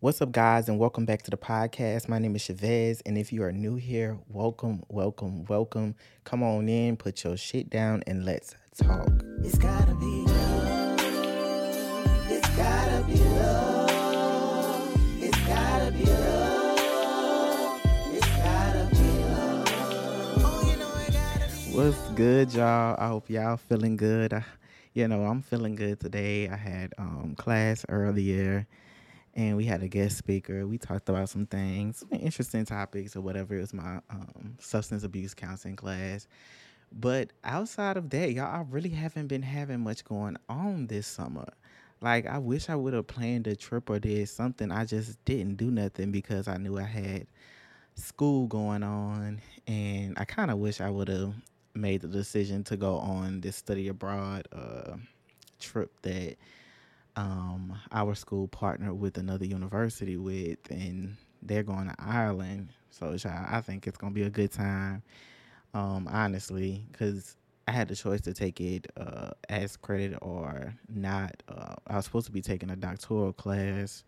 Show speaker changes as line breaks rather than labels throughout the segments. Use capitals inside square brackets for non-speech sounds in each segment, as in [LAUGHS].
What's up, guys, and welcome back to the podcast. My name is Chavez, and if you are new here, welcome, welcome, welcome. Come on in, put your shit down, and let's talk. It's gotta be love. It's gotta be love. It's gotta be love. It's gotta be love. Oh, you know I gotta be What's good, y'all? I hope y'all feeling good. I, you know, I'm feeling good today. I had um, class earlier and we had a guest speaker. We talked about some things, interesting topics or whatever. It was my um, substance abuse counseling class. But outside of that, y'all, I really haven't been having much going on this summer. Like, I wish I would have planned a trip or did something. I just didn't do nothing because I knew I had school going on. And I kind of wish I would have made the decision to go on this study abroad uh, trip that um, our school partnered with another university with, and they're going to Ireland. So I think it's gonna be a good time. Um, honestly, because I had the choice to take it uh, as credit or not. Uh, I was supposed to be taking a doctoral class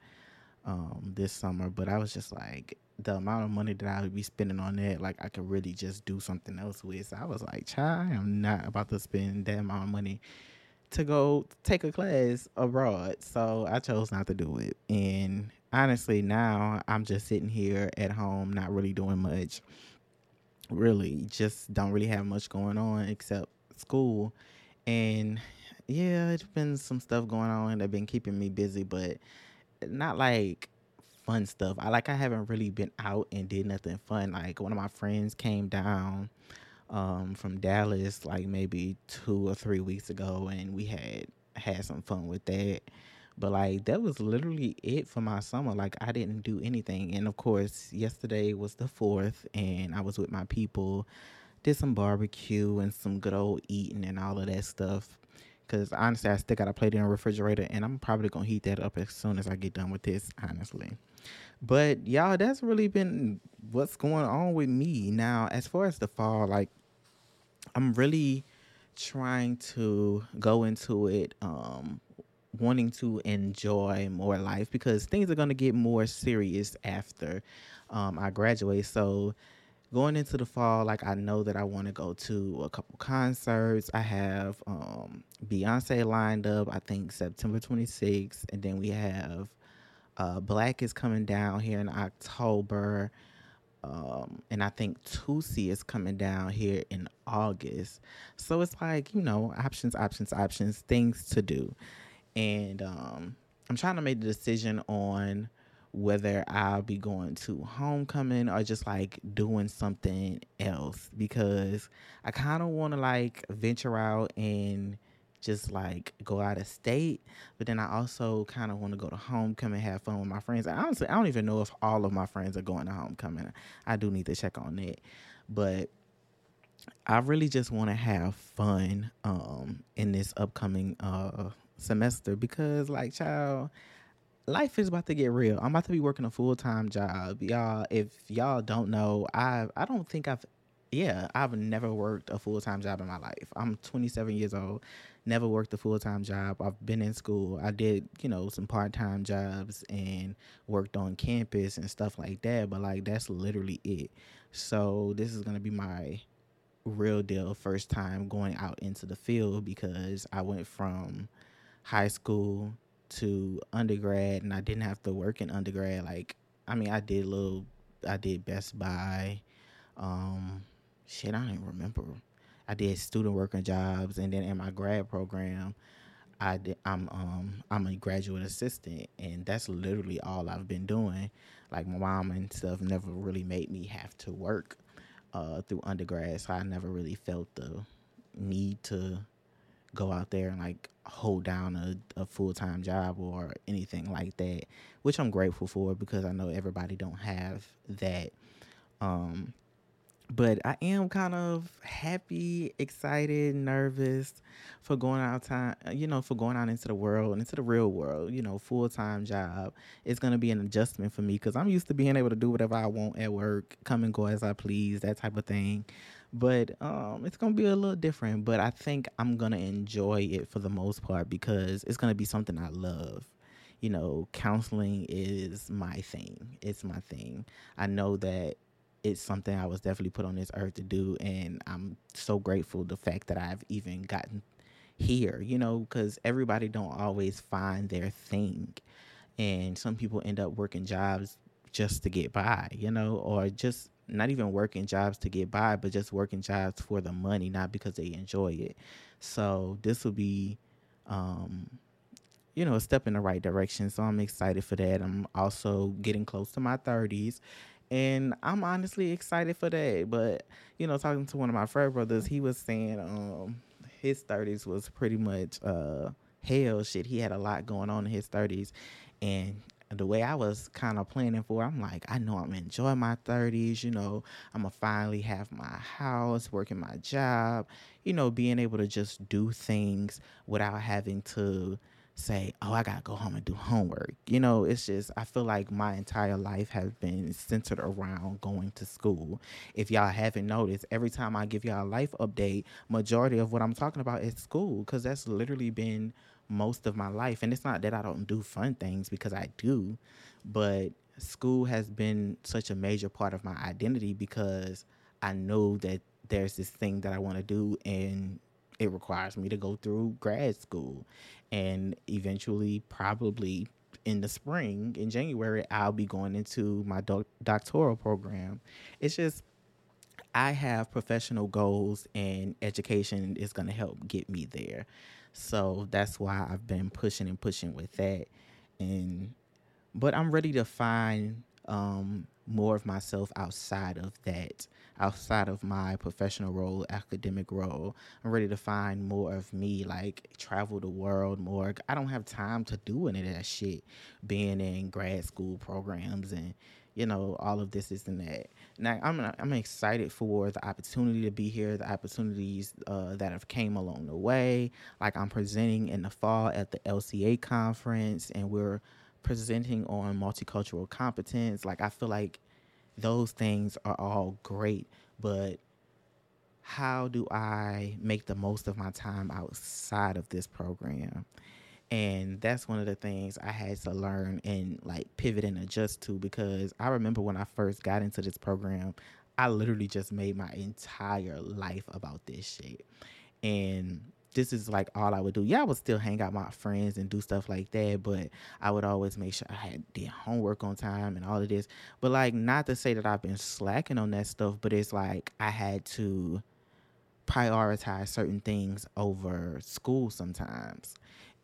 um, this summer, but I was just like, the amount of money that I would be spending on that, like I could really just do something else with. So I was like, child, I'm not about to spend that amount of money to go take a class abroad. So I chose not to do it. And honestly, now I'm just sitting here at home, not really doing much. Really, just don't really have much going on except school. And yeah, it's been some stuff going on that been keeping me busy, but not like fun stuff. I like I haven't really been out and did nothing fun. Like one of my friends came down um, from Dallas like maybe two or three weeks ago, and we had had some fun with that. But like that was literally it for my summer. Like I didn't do anything, and of course, yesterday was the fourth, and I was with my people, did some barbecue and some good old eating and all of that stuff. Cause honestly, I still got a plate in the refrigerator, and I'm probably gonna heat that up as soon as I get done with this. Honestly, but y'all, that's really been what's going on with me now. As far as the fall, like I'm really trying to go into it um, wanting to enjoy more life because things are going to get more serious after um, I graduate. So going into the fall, like I know that I want to go to a couple concerts. I have um, Beyonce lined up, I think September 26th, and then we have uh, Black is coming down here in October. Um, and I think Tusi is coming down here in August. So it's like, you know, options, options, options, things to do. And um, I'm trying to make the decision on whether I'll be going to homecoming or just like doing something else because I kind of want to like venture out and just like go out of state. But then I also kind of want to go to homecoming, have fun with my friends. I honestly, I don't even know if all of my friends are going to homecoming. I do need to check on that. But I really just want to have fun um, in this upcoming uh, semester because, like, child, life is about to get real. I'm about to be working a full time job, y'all. If y'all don't know, I I don't think I've yeah, I've never worked a full time job in my life. I'm 27 years old, never worked a full time job. I've been in school. I did, you know, some part time jobs and worked on campus and stuff like that. But like, that's literally it. So this is gonna be my real deal first time going out into the field because I went from high school to undergrad and I didn't have to work in undergrad. Like, I mean, I did a little, I did Best Buy. Um, shit, I don't even remember. I did student working jobs, and then in my grad program, I did, I'm um I'm a graduate assistant, and that's literally all I've been doing. Like my mom and stuff never really made me have to work uh, through undergrad, so I never really felt the need to go out there and like hold down a, a full time job or anything like that, which I'm grateful for because I know everybody don't have that. Um, but I am kind of happy, excited, nervous for going out time, you know, for going out into the world and into the real world, you know, full time job. It's going to be an adjustment for me because I'm used to being able to do whatever I want at work, come and go as I please, that type of thing. But um, it's going to be a little different, but I think I'm going to enjoy it for the most part because it's going to be something I love you know, counseling is my thing. It's my thing. I know that it's something I was definitely put on this earth to do, and I'm so grateful the fact that I've even gotten here. You know, because everybody don't always find their thing, and some people end up working jobs just to get by. You know, or just not even working jobs to get by, but just working jobs for the money, not because they enjoy it. So this will be um, you know, a step in the right direction. So I'm excited for that. I'm also getting close to my 30s. And I'm honestly excited for that. But, you know, talking to one of my frat brothers, he was saying um, his 30s was pretty much uh, hell shit. He had a lot going on in his 30s. And the way I was kind of planning for, I'm like, I know I'm enjoying my 30s, you know, I'm gonna finally have my house, working my job, you know, being able to just do things without having to say, oh, I gotta go home and do homework. You know, it's just, I feel like my entire life has been centered around going to school. If y'all haven't noticed, every time I give y'all a life update, majority of what I'm talking about is school, because that's literally been most of my life. And it's not that I don't do fun things because I do, but school has been such a major part of my identity because I know that there's this thing that I want to do and it requires me to go through grad school and eventually probably in the spring in January I'll be going into my doc- doctoral program. It's just I have professional goals and education is going to help get me there. So that's why I've been pushing and pushing with that. And but I'm ready to find um, more of myself outside of that, outside of my professional role, academic role. I'm ready to find more of me, like travel the world more. I don't have time to do any of that shit, being in grad school programs and you know all of this, is and that. Now I'm I'm excited for the opportunity to be here, the opportunities uh, that have came along the way. Like I'm presenting in the fall at the LCA conference, and we're presenting on multicultural competence. Like I feel like those things are all great, but how do I make the most of my time outside of this program? and that's one of the things I had to learn and like pivot and adjust to because I remember when I first got into this program, I literally just made my entire life about this shit. And this is like all I would do. Yeah, I would still hang out with my friends and do stuff like that, but I would always make sure I had did homework on time and all of this. But like not to say that I've been slacking on that stuff, but it's like I had to prioritize certain things over school sometimes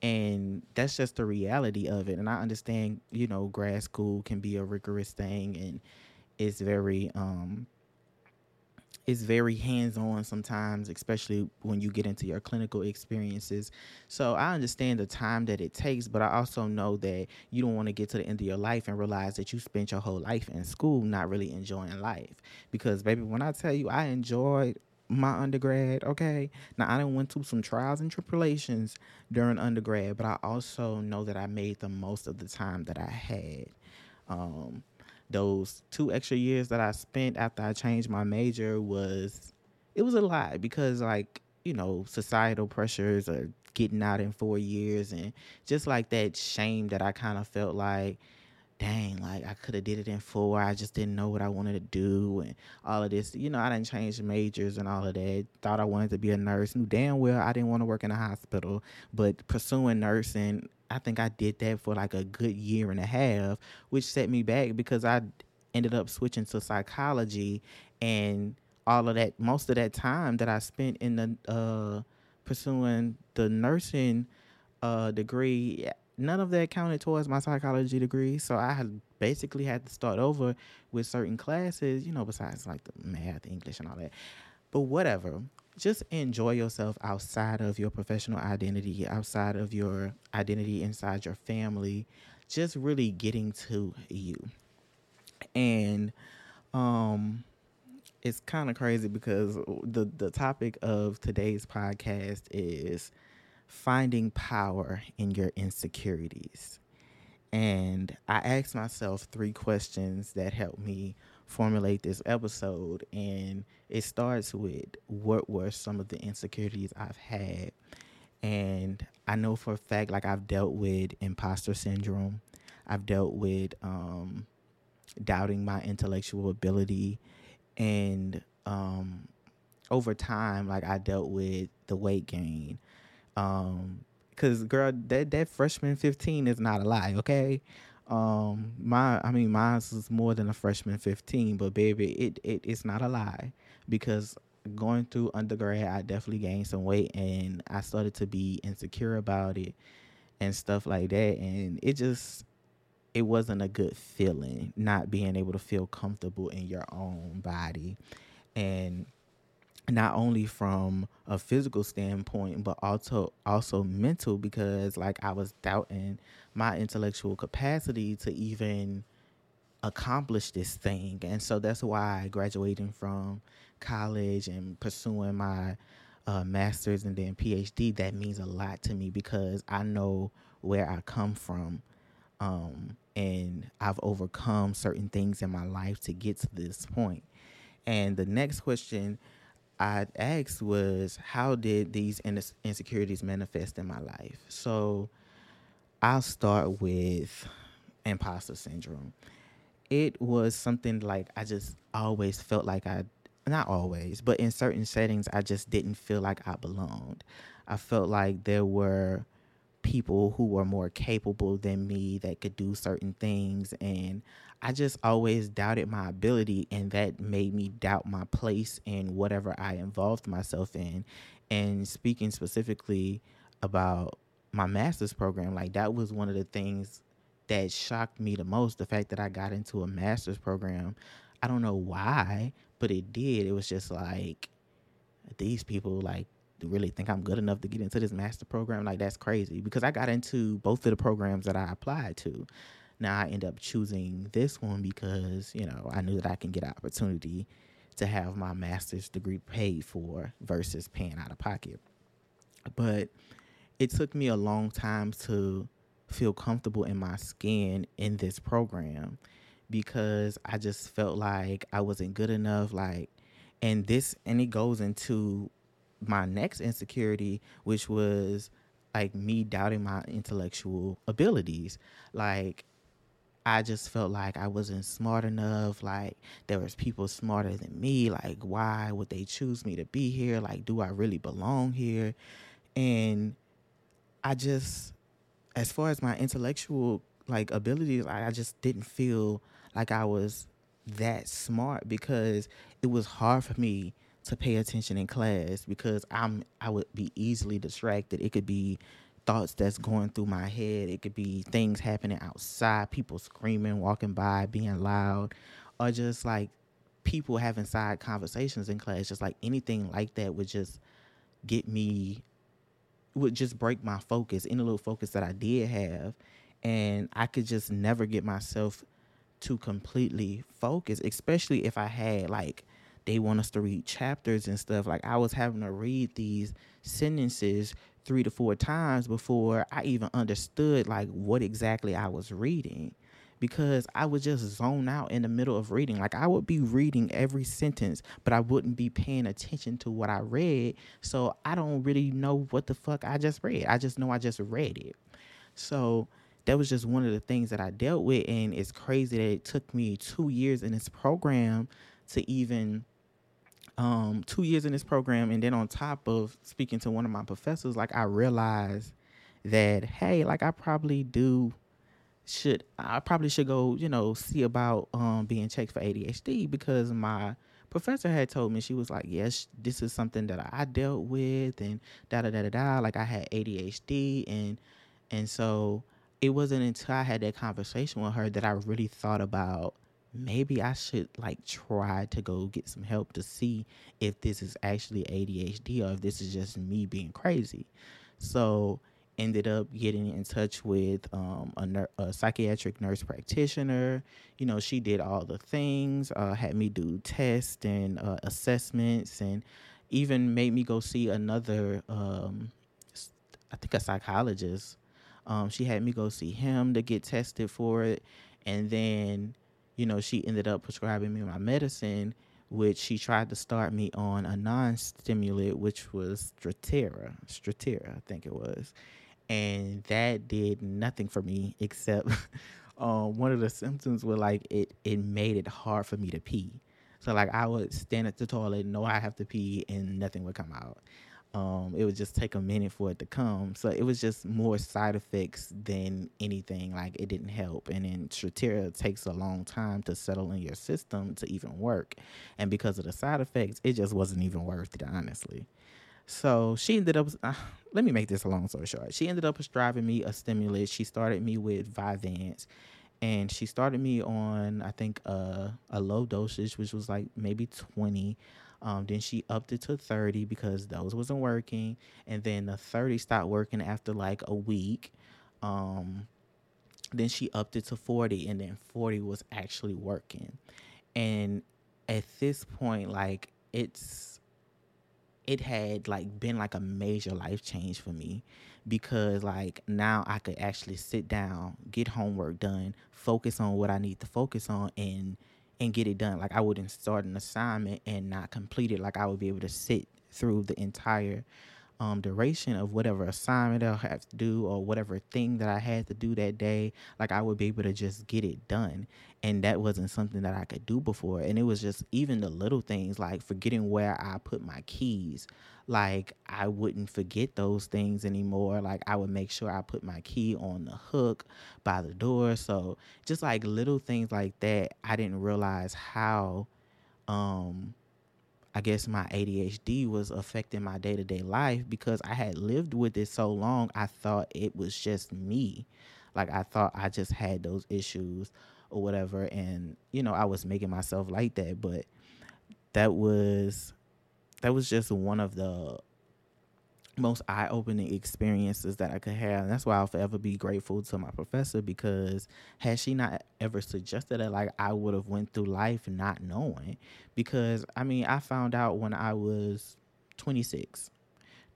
and that's just the reality of it and i understand you know grad school can be a rigorous thing and it's very um it's very hands-on sometimes especially when you get into your clinical experiences so i understand the time that it takes but i also know that you don't want to get to the end of your life and realize that you spent your whole life in school not really enjoying life because baby when i tell you i enjoyed my undergrad, okay? Now I done went through some trials and tribulations during undergrad, but I also know that I made the most of the time that I had. Um, those two extra years that I spent after I changed my major was it was a lot because like, you know, societal pressures are getting out in four years and just like that shame that I kind of felt like dang, like I could have did it in four. I just didn't know what I wanted to do and all of this. You know, I didn't change majors and all of that. Thought I wanted to be a nurse. Knew damn well I didn't want to work in a hospital. But pursuing nursing, I think I did that for like a good year and a half, which set me back because I ended up switching to psychology and all of that. Most of that time that I spent in the uh, pursuing the nursing uh, degree none of that counted towards my psychology degree. So I basically had to start over with certain classes, you know, besides like the math, English, and all that. But whatever. Just enjoy yourself outside of your professional identity, outside of your identity inside your family. Just really getting to you. And um it's kind of crazy because the the topic of today's podcast is finding power in your insecurities. And I asked myself three questions that helped me formulate this episode. And it starts with what were some of the insecurities I've had? And I know for a fact, like I've dealt with imposter syndrome. I've dealt with um, doubting my intellectual ability. And um, over time, like I dealt with the weight gain. Um, cause girl, that, that freshman 15 is not a lie. Okay. Um, my, I mean, mine is more than a freshman 15, but baby, it, it, it's not a lie because going through undergrad, I definitely gained some weight and I started to be insecure about it and stuff like that. And it just, it wasn't a good feeling not being able to feel comfortable in your own body. And not only from a physical standpoint, but also also mental because like I was doubting my intellectual capacity to even accomplish this thing. And so that's why graduating from college and pursuing my uh, master's and then PhD, that means a lot to me because I know where I come from. Um, and I've overcome certain things in my life to get to this point. And the next question I asked was, how did these insecurities manifest in my life? So I'll start with imposter syndrome. It was something like I just always felt like I, not always, but in certain settings, I just didn't feel like I belonged. I felt like there were people who were more capable than me that could do certain things. And I just always doubted my ability, and that made me doubt my place in whatever I involved myself in. And speaking specifically about my master's program, like that was one of the things that shocked me the most the fact that I got into a master's program. I don't know why, but it did. It was just like these people, like, really think I'm good enough to get into this master program. Like that's crazy because I got into both of the programs that I applied to. Now I end up choosing this one because, you know, I knew that I can get an opportunity to have my master's degree paid for versus paying out of pocket. But it took me a long time to feel comfortable in my skin in this program because I just felt like I wasn't good enough like and this and it goes into my next insecurity, which was like me doubting my intellectual abilities. Like I just felt like I wasn't smart enough. Like there was people smarter than me. Like why would they choose me to be here? Like do I really belong here? And I just, as far as my intellectual like abilities, I just didn't feel like I was that smart because it was hard for me to pay attention in class because I'm I would be easily distracted. It could be thoughts that's going through my head. It could be things happening outside, people screaming, walking by, being loud, or just like people having side conversations in class. Just like anything like that would just get me would just break my focus, any little focus that I did have. And I could just never get myself to completely focus, especially if I had like they want us to read chapters and stuff. Like I was having to read these sentences three to four times before I even understood like what exactly I was reading because I would just zone out in the middle of reading. Like I would be reading every sentence, but I wouldn't be paying attention to what I read. So I don't really know what the fuck I just read. I just know I just read it. So that was just one of the things that I dealt with. And it's crazy that it took me two years in this program to even um, two years in this program, and then on top of speaking to one of my professors, like I realized that hey, like I probably do should I probably should go, you know, see about um, being checked for ADHD because my professor had told me she was like, yes, this is something that I dealt with, and da da da da da. Like I had ADHD, and and so it wasn't until I had that conversation with her that I really thought about maybe I should like try to go get some help to see if this is actually ADHD or if this is just me being crazy. So ended up getting in touch with um, a, ner- a, psychiatric nurse practitioner. You know, she did all the things, uh, had me do tests and uh, assessments, and even made me go see another, um, I think a psychologist. Um, she had me go see him to get tested for it, and then you know, she ended up prescribing me my medicine. which she tried to start me on a non-stimulant, which was Strattera, Strattera, I think it was, and that did nothing for me except um, [LAUGHS] one of the symptoms was like it it made it hard for me to pee. So like I would stand at the toilet, know I have to pee, and nothing would come out. Um, it would just take a minute for it to come. So it was just more side effects than anything. Like it didn't help. And then Strattera takes a long time to settle in your system to even work. And because of the side effects, it just wasn't even worth it, honestly. So she ended up, uh, let me make this a long story short. She ended up prescribing me a stimulant. She started me with Vyvanse and she started me on, I think, uh, a low dosage, which was like maybe 20. Um, then she upped it to 30 because those wasn't working. And then the 30 stopped working after like a week. Um, then she upped it to 40 and then 40 was actually working. And at this point, like it's it had like been like a major life change for me because like now I could actually sit down, get homework done, focus on what I need to focus on and and get it done. Like I wouldn't start an assignment and not complete it. Like I would be able to sit through the entire um, duration of whatever assignment I'll have to do or whatever thing that I had to do that day, like I would be able to just get it done. And that wasn't something that I could do before. And it was just even the little things like forgetting where I put my keys. Like I wouldn't forget those things anymore. Like I would make sure I put my key on the hook by the door. So just like little things like that, I didn't realize how um I guess my ADHD was affecting my day to day life because I had lived with it so long. I thought it was just me. Like I thought I just had those issues or whatever. And, you know, I was making myself like that. But that was, that was just one of the most eye opening experiences that I could have. And that's why I'll forever be grateful to my professor because had she not ever suggested it, like I would have went through life not knowing. Because I mean, I found out when I was 26.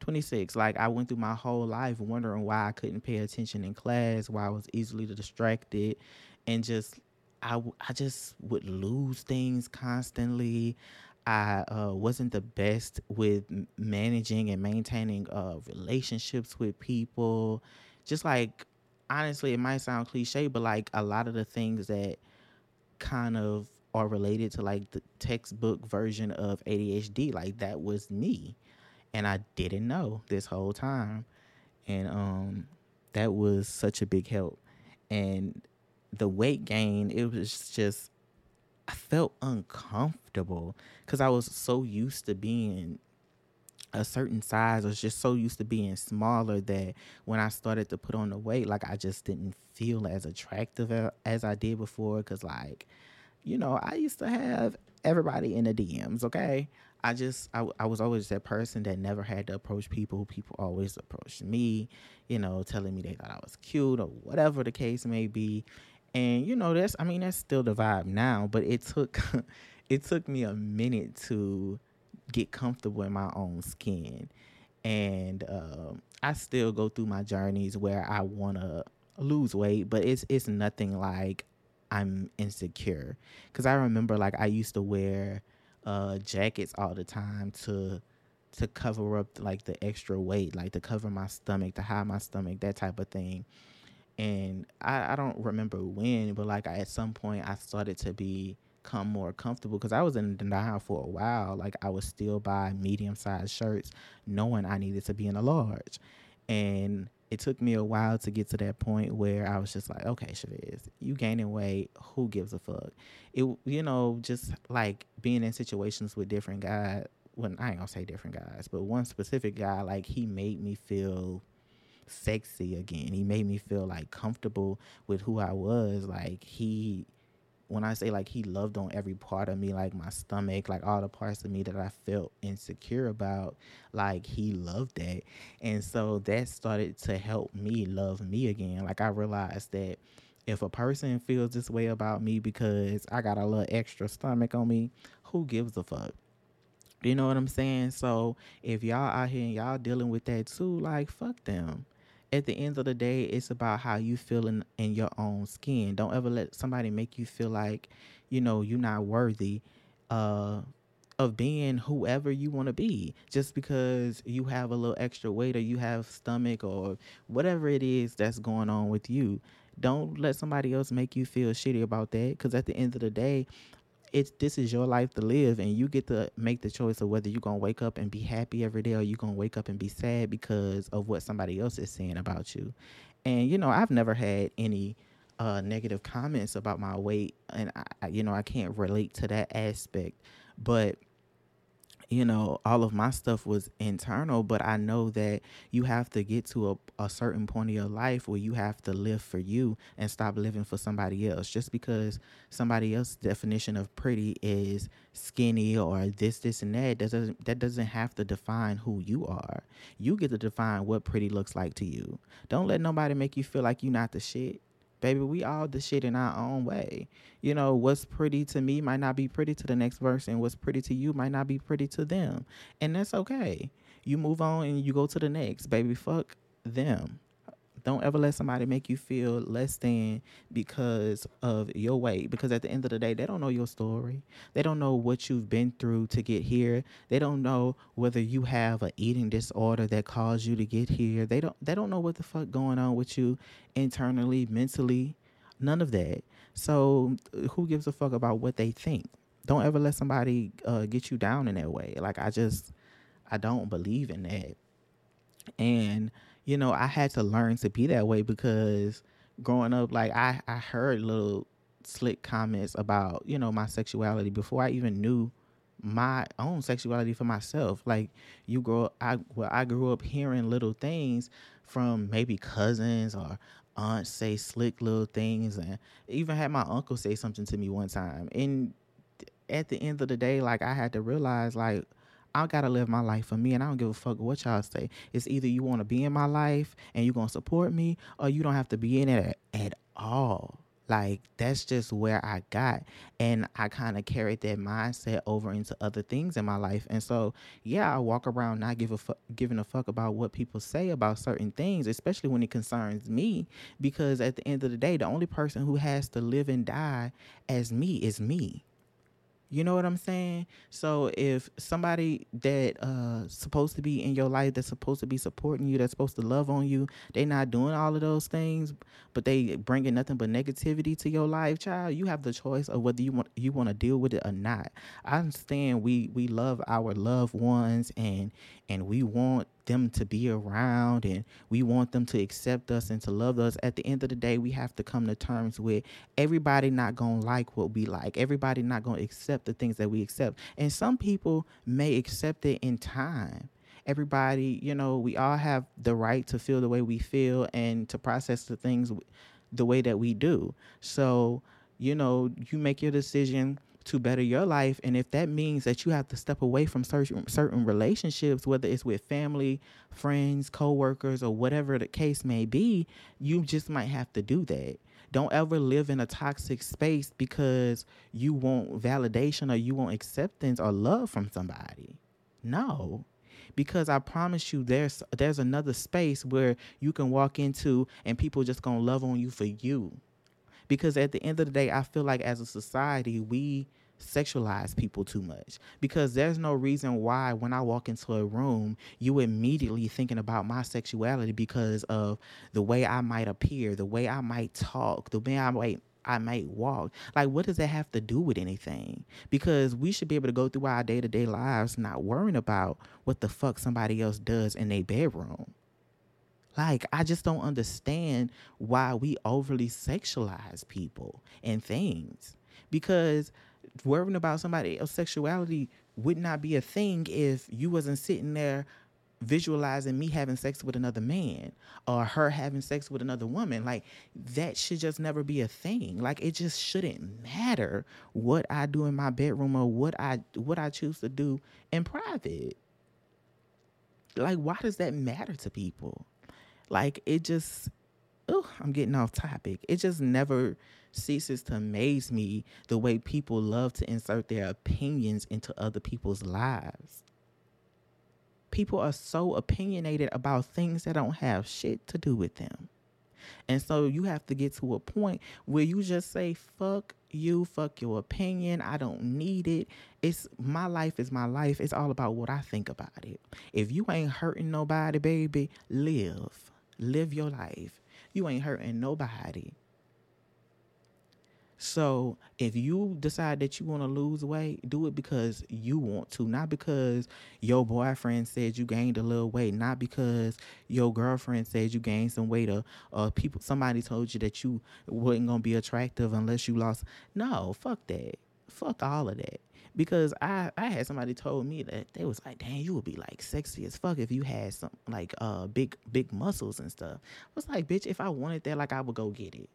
26 like i went through my whole life wondering why i couldn't pay attention in class why i was easily distracted and just i, I just would lose things constantly I uh, wasn't the best with managing and maintaining uh, relationships with people. Just like, honestly, it might sound cliche, but like a lot of the things that kind of are related to like the textbook version of ADHD, like that was me. And I didn't know this whole time. And um, that was such a big help. And the weight gain, it was just I felt uncomfortable because I was so used to being a certain size. I was just so used to being smaller that when I started to put on the weight, like I just didn't feel as attractive as I did before. Because, like, you know, I used to have everybody in the DMs, okay? I just, I, I was always that person that never had to approach people. People always approached me, you know, telling me they thought I was cute or whatever the case may be. And you know, that's I mean, that's still the vibe now, but it took [LAUGHS] it took me a minute to get comfortable in my own skin. And uh, I still go through my journeys where I wanna lose weight, but it's it's nothing like I'm insecure. Cause I remember like I used to wear uh, jackets all the time to to cover up like the extra weight, like to cover my stomach, to hide my stomach, that type of thing and I, I don't remember when, but like I, at some point I started to become more comfortable because I was in denial for a while. Like I was still buy medium sized shirts, knowing I needed to be in a large, and it took me a while to get to that point where I was just like, okay, Chavez, you gaining weight, who gives a fuck? It, you know, just like being in situations with different guys. When I ain't gonna say different guys, but one specific guy, like he made me feel sexy again. He made me feel like comfortable with who I was. Like he when I say like he loved on every part of me, like my stomach, like all the parts of me that I felt insecure about, like he loved that. And so that started to help me love me again. Like I realized that if a person feels this way about me because I got a little extra stomach on me, who gives a fuck? You know what I'm saying? So if y'all out here and y'all dealing with that too, like fuck them at the end of the day, it's about how you feel in, in your own skin. Don't ever let somebody make you feel like, you know, you're not worthy uh, of being whoever you want to be just because you have a little extra weight or you have stomach or whatever it is that's going on with you don't let somebody else make you feel shitty about that because at the end of the day it's this is your life to live and you get to make the choice of whether you're gonna wake up and be happy every day or you're gonna wake up and be sad because of what somebody else is saying about you. And you know i've never had any uh, negative comments about my weight and I, you know i can't relate to that aspect. But you know, all of my stuff was internal, but I know that you have to get to a, a certain point of your life where you have to live for you and stop living for somebody else. Just because somebody else's definition of pretty is skinny or this, this, and that, doesn't that doesn't have to define who you are. You get to define what pretty looks like to you. Don't let nobody make you feel like you're not the shit baby, we all the shit in our own way. You know, what's pretty to me might not be pretty to the next person. What's pretty to you might not be pretty to them. And that's okay. You move on and you go to the next. Baby, fuck them. Don't ever let somebody make you feel less than because of your weight. Because at the end of the day, they don't know your story. They don't know what you've been through to get here. They don't know whether you have an eating disorder that caused you to get here. They don't they don't know what the fuck going on with you internally, mentally. None of that. So who gives a fuck about what they think? Don't ever let somebody uh, get you down in that way. Like I just I don't believe in that. And you know, I had to learn to be that way because growing up, like I, I heard little slick comments about, you know, my sexuality before I even knew my own sexuality for myself. Like you grow I well, I grew up hearing little things from maybe cousins or aunts say slick little things and even had my uncle say something to me one time. And at the end of the day, like I had to realize like I gotta live my life for me, and I don't give a fuck what y'all say. It's either you want to be in my life and you gonna support me, or you don't have to be in it at, at all. Like that's just where I got, and I kind of carried that mindset over into other things in my life. And so, yeah, I walk around not give a fu- giving a fuck about what people say about certain things, especially when it concerns me, because at the end of the day, the only person who has to live and die as me is me. You know what I'm saying? So if somebody that uh supposed to be in your life that's supposed to be supporting you, that's supposed to love on you, they not doing all of those things, but they bringing nothing but negativity to your life, child. You have the choice of whether you want you want to deal with it or not. I understand we we love our loved ones and and we want them to be around and we want them to accept us and to love us. At the end of the day, we have to come to terms with everybody not going to like what we like. Everybody not going to accept the things that we accept. And some people may accept it in time. Everybody, you know, we all have the right to feel the way we feel and to process the things the way that we do. So, you know, you make your decision to better your life and if that means that you have to step away from certain certain relationships whether it's with family friends co-workers or whatever the case may be you just might have to do that. Don't ever live in a toxic space because you want validation or you want acceptance or love from somebody. No because I promise you there's there's another space where you can walk into and people just going to love on you for you because at the end of the day, I feel like as a society, we sexualize people too much because there's no reason why when I walk into a room, you immediately thinking about my sexuality because of the way I might appear, the way I might talk, the way I might I might walk. Like, what does that have to do with anything? Because we should be able to go through our day to day lives not worrying about what the fuck somebody else does in their bedroom. Like, I just don't understand why we overly sexualize people and things. Because worrying about somebody else's sexuality would not be a thing if you wasn't sitting there visualizing me having sex with another man or her having sex with another woman. Like that should just never be a thing. Like it just shouldn't matter what i do in my bedroom or what i what i choose to do in private. Like why does that matter to people like it just, oh, I'm getting off topic. It just never ceases to amaze me the way people love to insert their opinions into other people's lives. People are so opinionated about things that don't have shit to do with them. And so you have to get to a point where you just say, fuck you, fuck your opinion. I don't need it. It's my life is my life. It's all about what I think about it. If you ain't hurting nobody, baby, live. Live your life. You ain't hurting nobody. So if you decide that you want to lose weight, do it because you want to, not because your boyfriend said you gained a little weight, not because your girlfriend said you gained some weight, or, or people somebody told you that you wasn't gonna be attractive unless you lost. No, fuck that. Fuck all of that. Because I, I had somebody told me that they was like, damn, you would be like sexy as fuck if you had some like uh big big muscles and stuff. I was like, bitch, if I wanted that, like I would go get it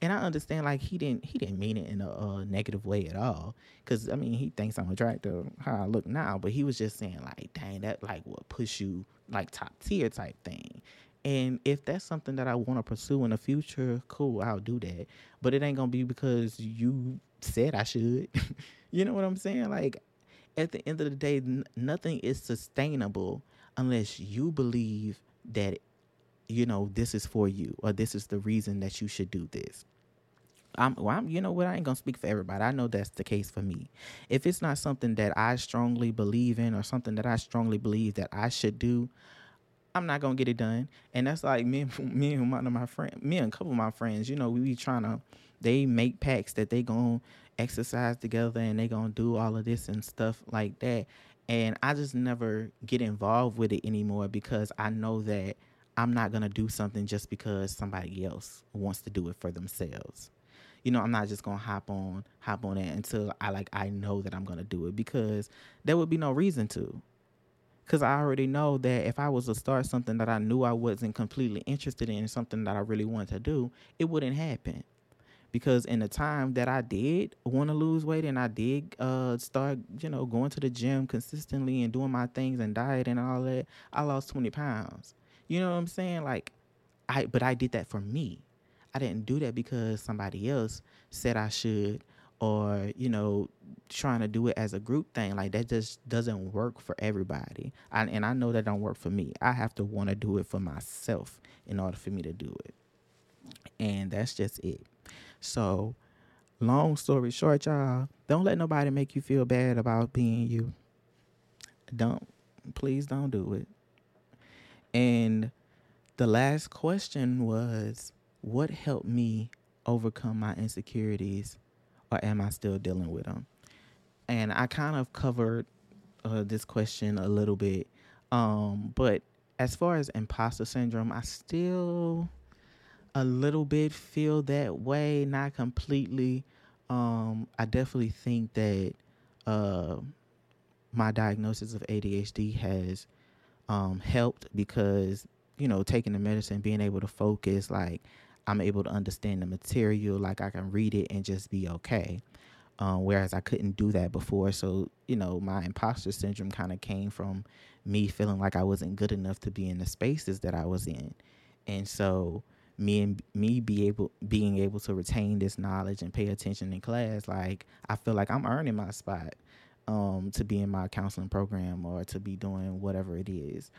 and I understand like he didn't he didn't mean it in a, negative way at all. Cause I mean he thinks I'm attractive how I look now, but he was just saying like, dang, that like will push you like top tier type thing. And if that's something that I want to pursue in the future, cool, I'll do that. But it ain't gonna be because you said I should. [LAUGHS] you know what I'm saying? Like at the end of the day, n- nothing is sustainable unless you believe that you know, this is for you or this is the reason that you should do this. I'm, well, I'm, you know what? I ain't gonna speak for everybody. I know that's the case for me. If it's not something that I strongly believe in or something that I strongly believe that I should do, I'm not gonna get it done. And that's like [LAUGHS] me, me and one of my friends, me and a couple of my friends. You know, we be trying to. They make packs that they gonna exercise together and they gonna do all of this and stuff like that. And I just never get involved with it anymore because I know that I'm not gonna do something just because somebody else wants to do it for themselves. You know, I'm not just gonna hop on hop on it until I like I know that I'm gonna do it because there would be no reason to. Cause I already know that if I was to start something that I knew I wasn't completely interested in, something that I really wanted to do, it wouldn't happen. Because in the time that I did want to lose weight and I did uh, start, you know, going to the gym consistently and doing my things and diet and all that, I lost 20 pounds. You know what I'm saying? Like I but I did that for me. I didn't do that because somebody else said I should or, you know, trying to do it as a group thing. Like that just doesn't work for everybody. I, and I know that don't work for me. I have to want to do it for myself in order for me to do it. And that's just it. So, long story short, y'all, don't let nobody make you feel bad about being you. Don't. Please don't do it. And the last question was what helped me overcome my insecurities or am I still dealing with them? And I kind of covered uh, this question a little bit. Um, but as far as imposter syndrome, I still a little bit feel that way, not completely. Um, I definitely think that uh, my diagnosis of ADHD has um, helped because you know taking the medicine, being able to focus, like I'm able to understand the material, like I can read it and just be okay. Um, whereas I couldn't do that before. So, you know, my imposter syndrome kind of came from me feeling like I wasn't good enough to be in the spaces that I was in. And so me and me be able being able to retain this knowledge and pay attention in class, like I feel like I'm earning my spot um, to be in my counseling program or to be doing whatever it is.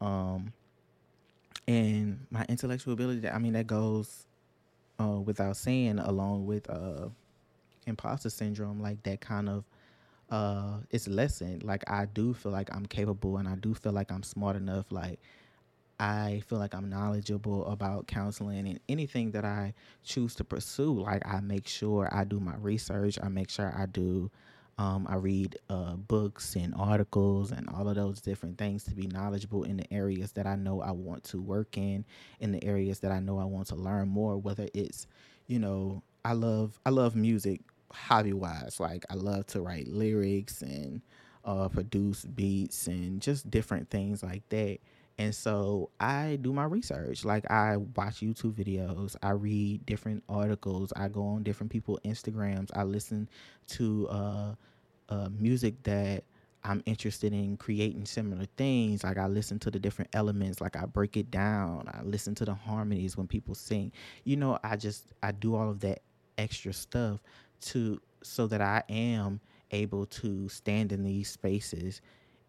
Um, and my intellectual ability, I mean, that goes uh, without saying, along with uh, imposter syndrome, like that kind of uh, it's lessened. Like I do feel like I'm capable, and I do feel like I'm smart enough. Like I feel like I'm knowledgeable about counseling and anything that I choose to pursue. Like I make sure I do my research. I make sure I do um, I read uh, books and articles and all of those different things to be knowledgeable in the areas that I know I want to work in, in the areas that I know I want to learn more. Whether it's, you know, I love I love music hobby wise. Like I love to write lyrics and uh, produce beats and just different things like that. And so I do my research. Like I watch YouTube videos, I read different articles, I go on different people Instagrams, I listen to uh, uh, music that I'm interested in creating similar things. Like I listen to the different elements, like I break it down. I listen to the harmonies when people sing. You know, I just I do all of that extra stuff to so that I am able to stand in these spaces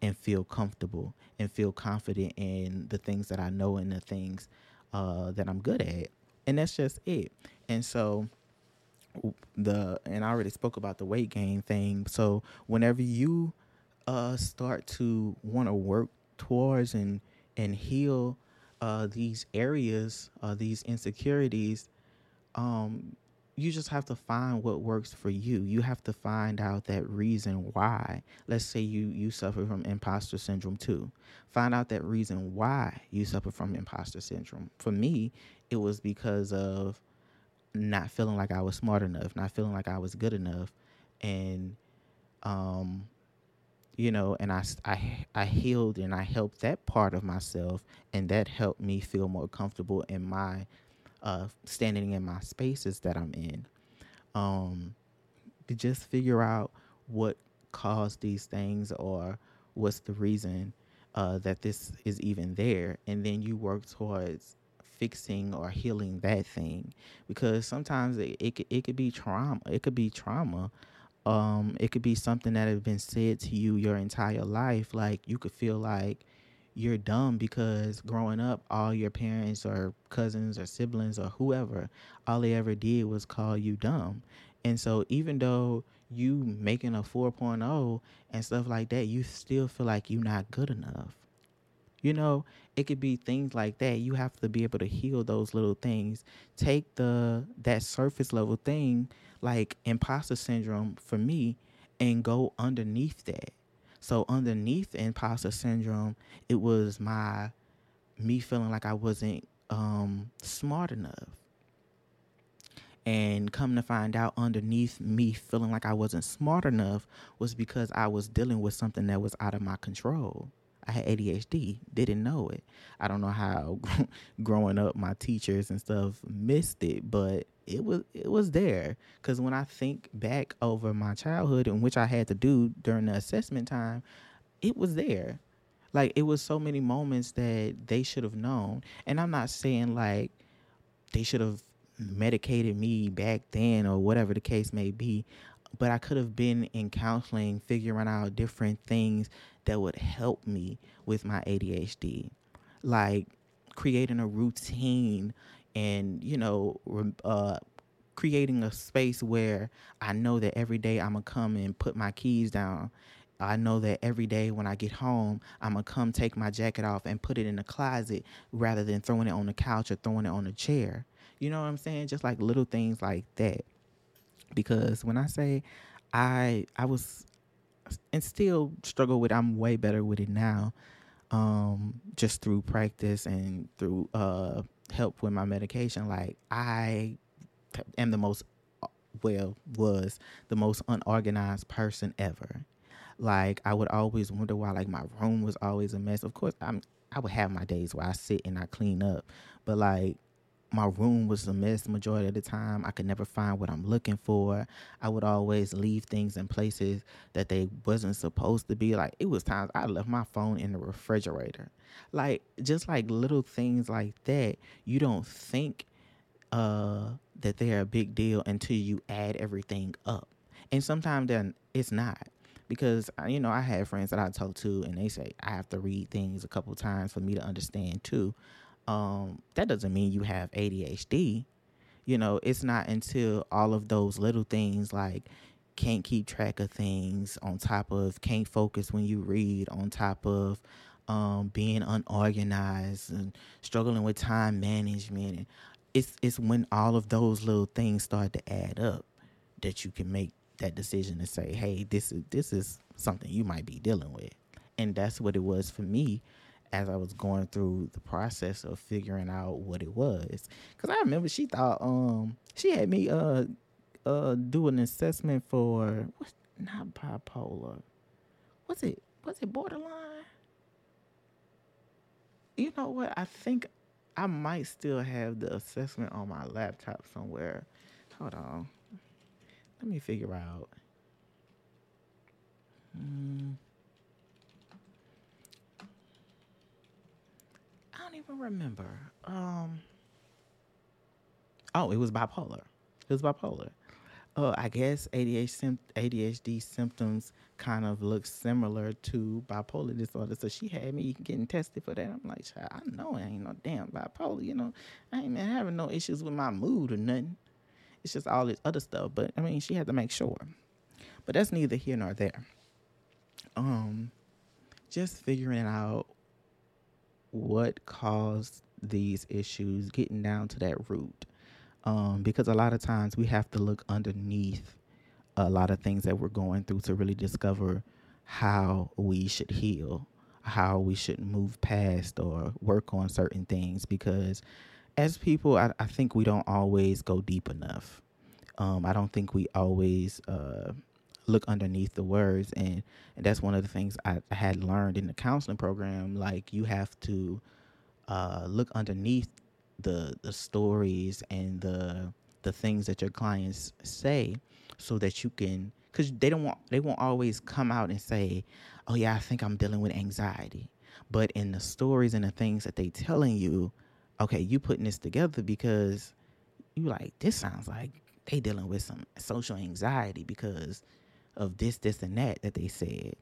and feel comfortable and feel confident in the things that I know and the things uh, that I'm good at, and that's just it. And so the and I already spoke about the weight gain thing. So whenever you uh, start to want to work towards and and heal uh, these areas, uh, these insecurities, um, you just have to find what works for you. You have to find out that reason why. Let's say you you suffer from imposter syndrome too. Find out that reason why you suffer from imposter syndrome. For me, it was because of not feeling like I was smart enough, not feeling like I was good enough, and um, you know, and I I I healed and I helped that part of myself, and that helped me feel more comfortable in my uh, standing in my spaces that I'm in. Um, to just figure out what caused these things or what's the reason uh, that this is even there, and then you work towards fixing or healing that thing. Because sometimes it, it, it could be trauma it could be trauma. Um, it could be something that has been said to you your entire life. Like you could feel like you're dumb because growing up, all your parents or cousins or siblings or whoever, all they ever did was call you dumb. And so even though you making a 4.0 and stuff like that, you still feel like you're not good enough. You know, it could be things like that. You have to be able to heal those little things. Take the that surface level thing like imposter syndrome for me and go underneath that so underneath imposter syndrome, it was my me feeling like I wasn't um, smart enough. And come to find out, underneath me feeling like I wasn't smart enough was because I was dealing with something that was out of my control. I had ADHD, didn't know it. I don't know how [LAUGHS] growing up my teachers and stuff missed it, but it was it was there cuz when I think back over my childhood and which I had to do during the assessment time, it was there. Like it was so many moments that they should have known. And I'm not saying like they should have medicated me back then or whatever the case may be but I could have been in counseling figuring out different things that would help me with my ADHD. Like creating a routine and, you know, uh, creating a space where I know that every day I'm going to come and put my keys down. I know that every day when I get home, I'm going to come take my jacket off and put it in the closet rather than throwing it on the couch or throwing it on the chair. You know what I'm saying? Just like little things like that because when I say I I was and still struggle with I'm way better with it now um, just through practice and through uh, help with my medication. Like I am the most well was the most unorganized person ever. Like I would always wonder why like my room was always a mess. Of course I'm I would have my days where I sit and I clean up. But like my room was a mess majority of the time. I could never find what I'm looking for. I would always leave things in places that they wasn't supposed to be. Like it was times I left my phone in the refrigerator. Like just like little things like that, you don't think uh that they're a big deal until you add everything up. And sometimes then it's not because uh, you know I had friends that I talk to and they say I have to read things a couple times for me to understand too um, that doesn't mean you have ADHD. You know, it's not until all of those little things like can't keep track of things, on top of can't focus when you read, on top of um, being unorganized and struggling with time management. It's it's when all of those little things start to add up that you can make that decision to say, hey, this is this is something you might be dealing with. And that's what it was for me as I was going through the process of figuring out what it was. Cause I remember she thought um she had me uh uh do an assessment for what not bipolar. Was it was it borderline? You know what? I think I might still have the assessment on my laptop somewhere. Hold on. Let me figure out. Hmm. don't even remember. Um, oh, it was bipolar. It was bipolar. oh, I guess ADHD, symptoms kind of look similar to bipolar disorder. So she had me getting tested for that. I'm like, I know it ain't no damn bipolar. You know, I ain't been having no issues with my mood or nothing. It's just all this other stuff. But I mean, she had to make sure. But that's neither here nor there. Um, just figuring out what caused these issues, getting down to that root. Um, because a lot of times we have to look underneath a lot of things that we're going through to really discover how we should heal, how we should move past or work on certain things. Because as people, I, I think we don't always go deep enough. Um, I don't think we always uh, look underneath the words, and, and that's one of the things I, I had learned in the counseling program. Like you have to uh, look underneath the the stories and the the things that your clients say so that you can because they don't want they won't always come out and say oh yeah i think i'm dealing with anxiety but in the stories and the things that they telling you okay you putting this together because you like this sounds like they dealing with some social anxiety because of this this and that that they said.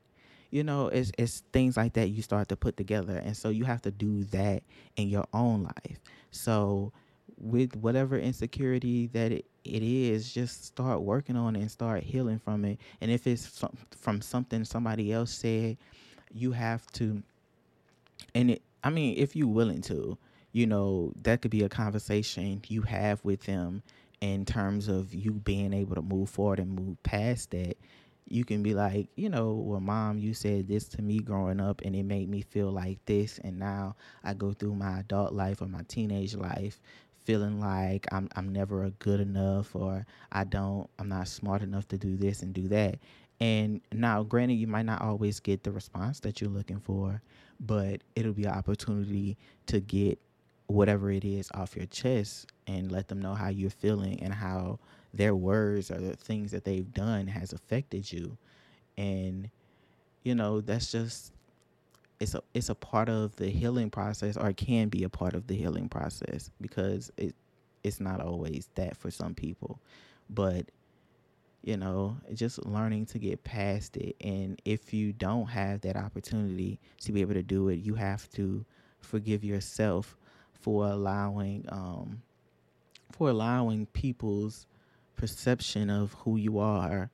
You know it's it's things like that you start to put together and so you have to do that in your own life. So with whatever insecurity that it, it is just start working on it and start healing from it. And if it's from something somebody else said you have to and it i mean if you're willing to you know that could be a conversation you have with them in terms of you being able to move forward and move past that you can be like, you know, well, mom, you said this to me growing up and it made me feel like this. And now I go through my adult life or my teenage life feeling like I'm, I'm never good enough or I don't, I'm not smart enough to do this and do that. And now, granted, you might not always get the response that you're looking for, but it'll be an opportunity to get whatever it is off your chest and let them know how you're feeling and how their words or the things that they've done has affected you. And you know that's just it's a it's a part of the healing process or it can be a part of the healing process because it it's not always that for some people. But you know just learning to get past it. And if you don't have that opportunity to be able to do it you have to forgive yourself for allowing um for allowing people's perception of who you are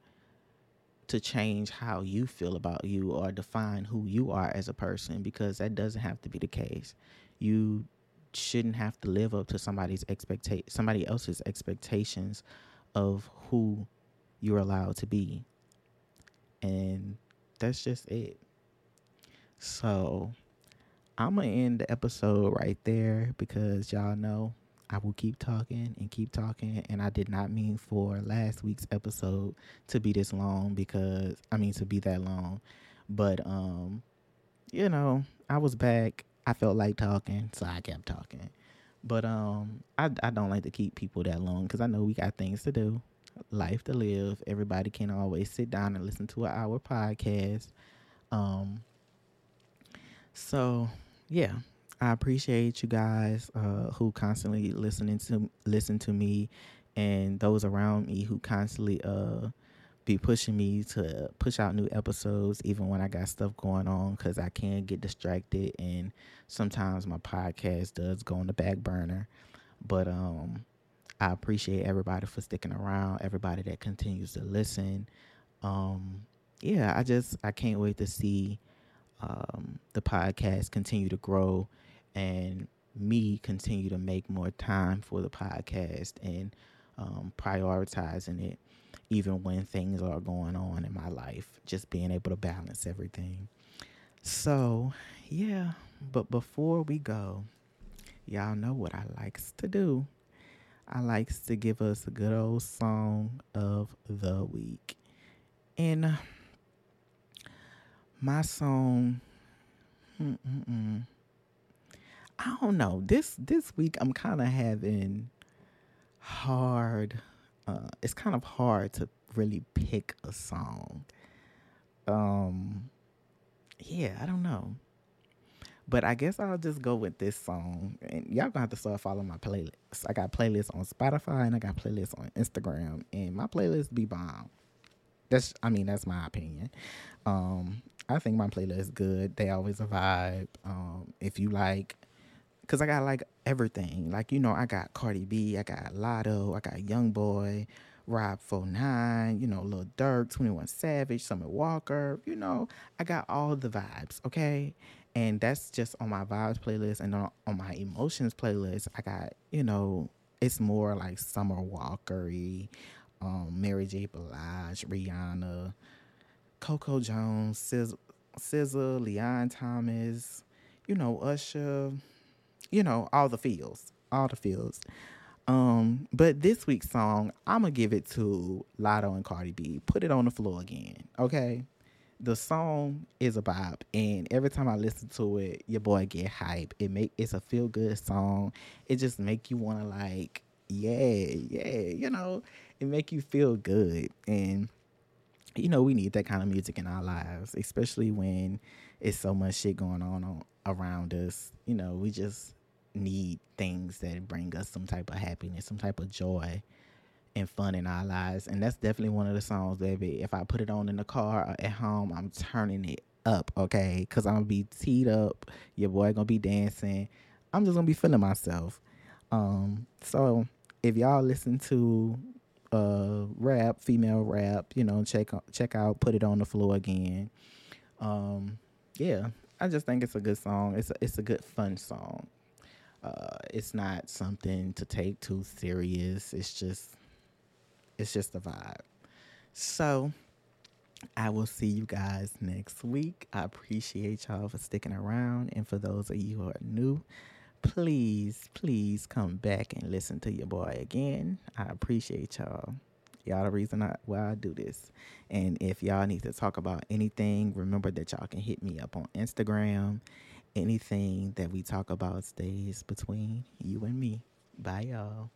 to change how you feel about you or define who you are as a person because that doesn't have to be the case. You shouldn't have to live up to somebody's expectation somebody else's expectations of who you're allowed to be. And that's just it. So I'm gonna end the episode right there because y'all know I will keep talking and keep talking. And I did not mean for last week's episode to be this long because I mean to be that long. But um, you know, I was back. I felt like talking, so I kept talking. But um, I I don't like to keep people that long because I know we got things to do, life to live. Everybody can always sit down and listen to an hour podcast. Um. So yeah, I appreciate you guys uh, who constantly listening to listen to me, and those around me who constantly uh, be pushing me to push out new episodes, even when I got stuff going on, because I can get distracted, and sometimes my podcast does go on the back burner. But um, I appreciate everybody for sticking around, everybody that continues to listen. Um, yeah, I just I can't wait to see um, the podcast continue to grow and me continue to make more time for the podcast and um, prioritizing it even when things are going on in my life just being able to balance everything. So yeah but before we go y'all know what i likes to do. I likes to give us a good old song of the week. And uh, my song mm-mm-mm, I don't know. This this week I'm kind of having hard. Uh, it's kind of hard to really pick a song. Um, yeah, I don't know. But I guess I'll just go with this song. And y'all gonna have to start following my playlist. I got playlists on Spotify and I got playlists on Instagram. And my playlist be bomb. That's I mean, that's my opinion. Um, I think my playlist is good. They always a vibe. Um, if you like Cause I got like everything. Like, you know, I got Cardi B, I got Latto, I got Young Boy, Rob 49, you know, Lil Durk, 21 Savage, Summer Walker, you know, I got all the vibes, okay? And that's just on my vibes playlist and on, on my emotions playlist, I got, you know, it's more like Summer Walkery, um, Mary J. Blige, Rihanna, Coco Jones, SZA, SZA, Leon Thomas, you know, Usher, you know, all the feels, all the feels. Um, but this week's song, I'm gonna give it to Latto and Cardi B. Put it on the floor again, okay? The song is a bop, and every time I listen to it, your boy get hype. It make it's a feel good song. It just make you wanna like, yeah, yeah, you know, it make you feel good. And you know, we need that kind of music in our lives, especially when it's so much shit going on around us. You know, we just need things that bring us some type of happiness, some type of joy and fun in our lives. And that's definitely one of the songs, baby. If I put it on in the car or at home, I'm turning it up, okay? Because I'm to be teed up. Your boy to be dancing. I'm just to be feeling myself. Um, so if y'all listen to uh rap, female rap, you know, check check out Put It on the Floor again. Um, yeah, I just think it's a good song. It's a, it's a good fun song. Uh, it's not something to take too serious. It's just it's just a vibe. So I will see you guys next week. I appreciate y'all for sticking around. And for those of you who are new, please, please come back and listen to your boy again. I appreciate y'all. Y'all the reason I, why I do this. And if y'all need to talk about anything, remember that y'all can hit me up on Instagram anything that we talk about stays between you and me. Bye, y'all.